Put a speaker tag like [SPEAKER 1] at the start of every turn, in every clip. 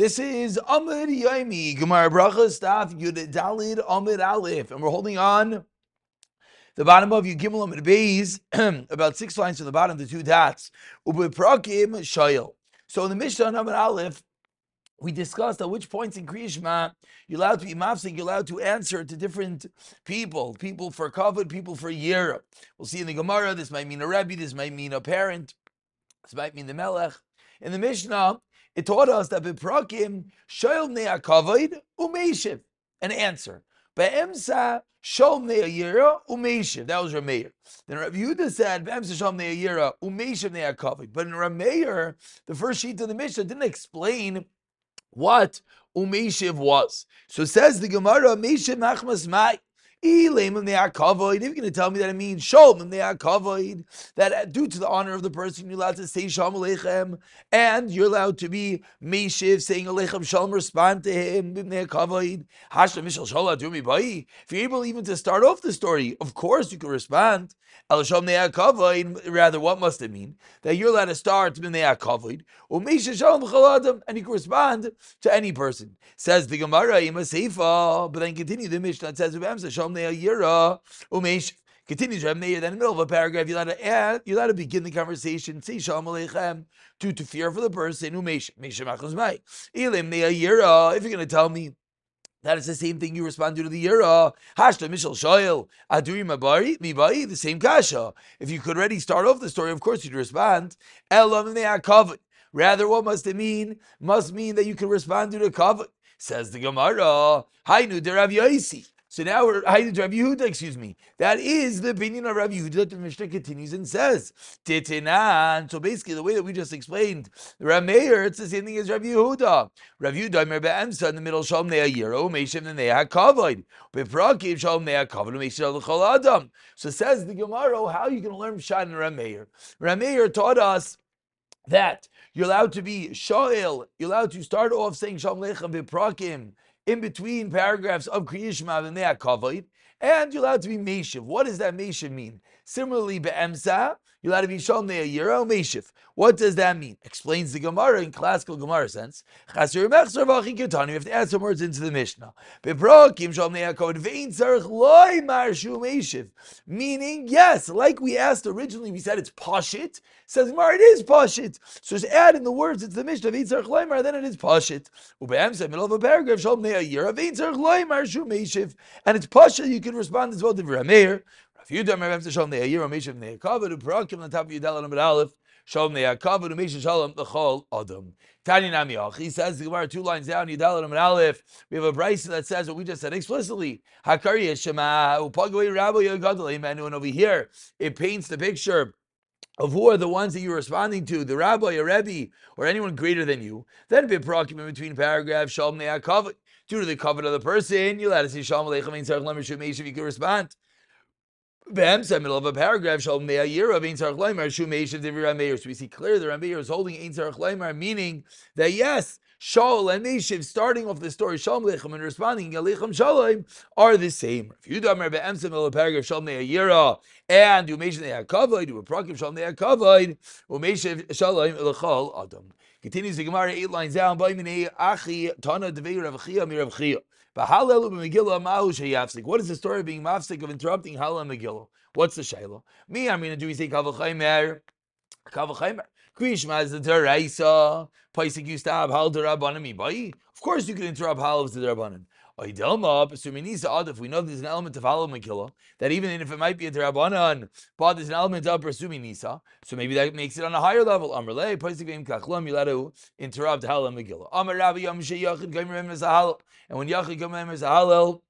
[SPEAKER 1] This is Amud Yomi, Gemara Bracha, Staff Yud Dalid Amud Aleph, and we're holding on the bottom of Yugimel Amud Beis, about six lines from the bottom, the two dots. Ubeprakim Shayel. So in the Mishnah Amud Aleph, we discussed at which points in Kriyishma you're allowed to be mafsik, you're allowed to answer to different people, people for kavod, people for yira. We'll see in the Gemara, this might mean a Rebbe, this might mean a parent, this might mean the Melech. In the Mishnah, it taught us that beprakim shoyl ne'akavoid umeishiv, an answer. Be'emsa shol ne'ayira umeishiv. That was Rameir. Then Rav Yehuda said be'emsa shol ne'ayira umeishiv ne'akavoid. But in Rameir, the first sheet of the Mishnah didn't explain what umeishiv was. So says the Gemara, meishiv machmas mai. If you're going to tell me that it means shalom that uh, due to the honor of the person, you're allowed to say shalom aleichem, and you're allowed to be meshiv saying aleichem shalom, respond to him If you're able even to start off the story, of course you can respond. Rather, what must it mean? That you're allowed to start and you can respond to any person. Says the Gemara, but then continue the Mishnah. It says, Continues Reb Meir, then in the middle of a paragraph, you're allowed to add, you're allowed to begin the conversation, say Shalom Aleichem, due to fear for the person who Meisha Machos Mai. Ilim if you're going to tell me that is the same thing you respond to the Yira. Hashta Mishal Shoyel. Aduri Mabari, Mibai, the same Kasha. If you could already start off the story, of course you'd respond. Elam Rather, what must it mean? Must mean that you can respond to the covet. Says the Gemara. Hainu de Rav Yosi. So now we're Rav Yehuda, excuse me. That is the opinion of Rav Yehuda that the Mishnah continues and says. Titinan. So basically, the way that we just explained, Rav Meir, it's the same thing as Rav Yehuda. Rav Yehuda, Mer Be'emsa, in the middle, Shalom Nea Yiro, Meishem Nea Kavod. Beprakiv Shalom Nea Kavod, Meishem L'chol Adam. So says the Gemara, oh, how are you going to learn Pshat in Rav Meir? Rav Meir taught us that you're allowed to be shoel, you're allowed to start off saying Shalom Lechem Beprakim, in between paragraphs of Kriyishma and Kavod, and you're allowed to be Meshiv. What does that Meshiv mean? Similarly, Be'emsa, you're allowed to be Shalom Ne'ayira Meshiv. What does that mean? Explains the Gemara in classical Gemara sense. You have to add some words into the Mishnah. Meaning, yes, like we asked originally, we said it's Pashit. Says Gemara, it is Pashit. So just add in the words into the Mishnah, then it is Pashit. Middle of a paragraph, and it's Pashit, you can respond as well to Rameir. Yehuda Merav to Shalom Ne'ayir Meshav Ne'akavad U'Parakim on top of Yudal Alam Aleph Shalom Ne'akavad U'Meshav Shalom L'Chol Adam. Tani Namiach he says the Gemara two lines down Yudal Alam Aleph. We have a Bryce that says what we just said explicitly. Hakari Yeshama Upagway Rabbi Yogadol Amen. And over here it paints the picture of who are the ones that you're responding to, the rabbi, a rebbe, or anyone greater than you, then be prokim in between paragraphs, shalom ne'akavit. Due to the covet of the person, you'll have to say shalom aleichem in tzarech lemer shumeish if you can respond. Behemsa, middle of a paragraph, Shalom Me'ayir of Ein Tzarech Leimer, Shumeish of Divir Rameir. So we see clearly the Rameir is holding Ein Tzarech Leimer, meaning that yes, Shaul and Meshiv, starting off the story, Shalom Lechem and responding Yalechem Shalom, are the same. If you damer be'emsa middle of paragraph Shalom Me'ayira, and you mention the Akavoid, you prakim Shalom Me'akavoid, Umeshiv Shalom Elechol Adam. Continues the Gemara eight lines down. What is the story of being mafsik of interrupting and Megillah? What's the shayla? Me, I'm going to do we say kavachaymer, kavachaymer. Krishma is the deraisa. Uh, Paisik used to have hal derabanim ibai. Of course, you can interrupt hal of the derabanim. If we know there's an element of halal Megillah, that even if it might be a derabanan, but there's an element of presuming nisa, uh, so maybe that makes it on a higher level. Amrle, Paisik kachlam, you let to interrupt halal Megillah. Amar Rabbi Yom Sheyachid Gomer as a halal. And when Yachid Gomer as a halal,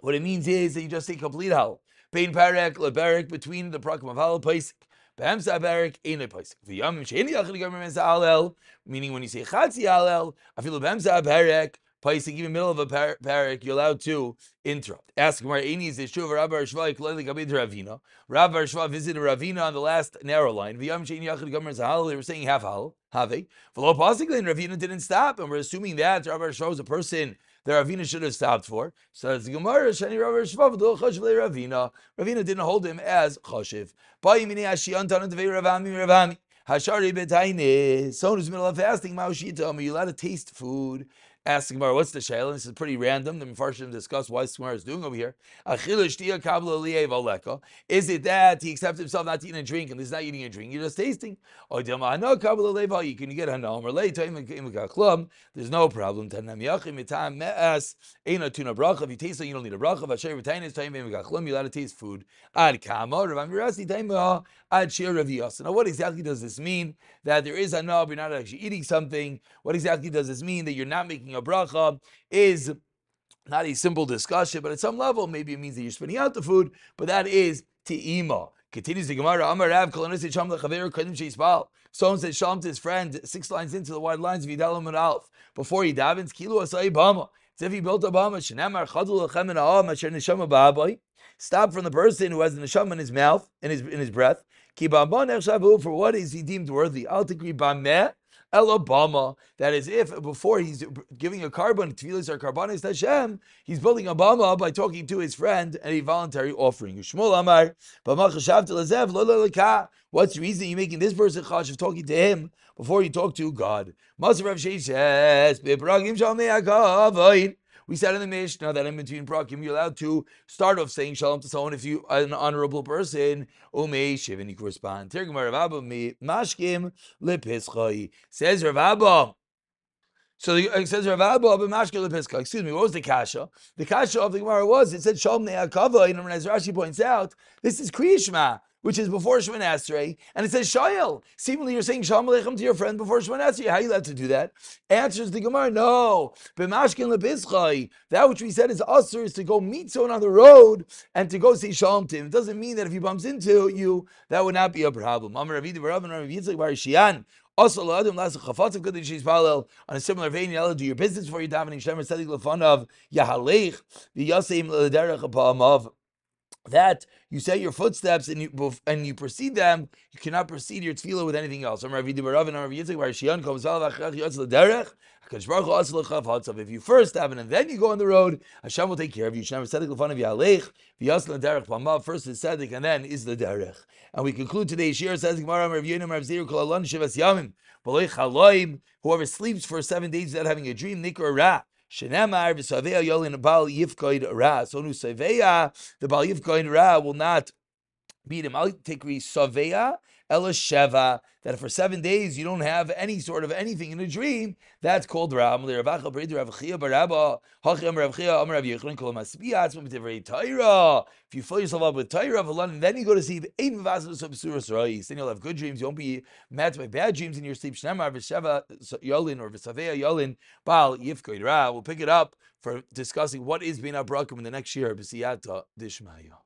[SPEAKER 1] what it means is that you just say complete halal. Pain parek, leberek, between the prakim of halal, Paisik. Behemsa Barik ain't place. V'yam she'eni yachid gomer mesa alel, meaning when you say chatzi alel, afilu behemsa Barik, Paisik, even middle of a parak, you're allowed to interrupt. Ask Gemara, Any is Shuv Rabbi Rishva Klali Gabid Ravina. Rabbi Rishva visited Ravina on the last narrow line. V'yam shein yachid gomer zahal. They were saying half hal. Have. V'lo pasikli and Ravina didn't stop, and we're assuming that Rabbi Rishva was a person that Ravina should have stopped for. So the Gemara, Shani Rav Shvav, Ravina. Ravina didn't hold him as Choshev. Ravami, Ravami. Hashari betayne. Someone who's in the middle of fasting, ma'ushita, are you allowed to taste food? Ask Gemara, what's the shayla? This is pretty random. The Mepharshim discuss why Gemara is doing over here. Is it that he accepts himself not to eat and drink, and he's not eating and drinking, you're just tasting? Ah, you can get hanam. There's no problem. If you taste it, you don't need a bracha. You're allowed to taste food. Now, what exactly does this mean? That there is a knob, you're not actually eating something. What exactly does this mean? That you're not making a bracha is not a simple discussion, but at some level, maybe it means that you're spitting out the food, but that is te'ima. Continues the Gemara, Amar Rav, Someone said Shalom to his friend, six lines into the wide lines of Yidalim and Alf. Before he davens, Kilo Asai Bama. It's if he built a Bama, Shenamar Chadul Lechem and Aham, Asher Neshama Ba'abai. Stop from the person who has the Neshama in his mouth, in his, in his breath. Ki For what is he deemed worthy? Al Tikri Bameh. Elabama. That is, if before he's giving a carbon, tefillas or carbonis Hashem, he's building a bama by talking to his friend and a voluntary offering. What's the reason you're making this person chash of talking to him before you talk to God? We said in the Mishnah that in between prakim you're allowed to start off saying shalom to someone if you are an honorable person. Umei you can respond. Tirgum Rav Abba mashkim says Rav Abba. So it uh, says Rav Abba lepischai. Excuse me. What was the kasha? The kasha of the Gemara was it said shalom ne'akava, and as Rashi points out, this is kriyishma which is before Shemon Esrei, and it says Shayel. Seemingly, you're saying Shalom Aleichem to your friend before Shemon Esrei. How are you allowed to do that? Answers the Gemara, no. B'mashkin lebischai. That which we said is usher is to go meet someone on the road and to go say Shalom to him. It doesn't mean that if he bumps into you, that would not be a problem. Also, l'adam las chafatzav good she's parallel on a similar vein. You do your business before you davening. Shemer lefon of yahalech v'yaseim l'derech apam that you say your footsteps and you and you proceed them, you cannot proceed your tefillah with anything else. If you first have and then you go on the road, Hashem will take care of you. First is tzedek and then is the derech. And we conclude today's shir Whoever sleeps for seven days without having a dream, nikra ra. Shenemar v'saveya yolin bal yifkoid ra. So nu saveya, the bal yifkoid ra will not beat him. I'll take saveya ela sheva. That for seven days you don't have any sort of anything in a dream. That's called ram. If you fill yourself up with Torah, then you go to sleep, then you'll have good dreams. You won't be met by bad dreams in your sleep. Shnemar or v'saveya yolin bal yifkoid. We'll pick it up for discussing what is being abrakum in the next year.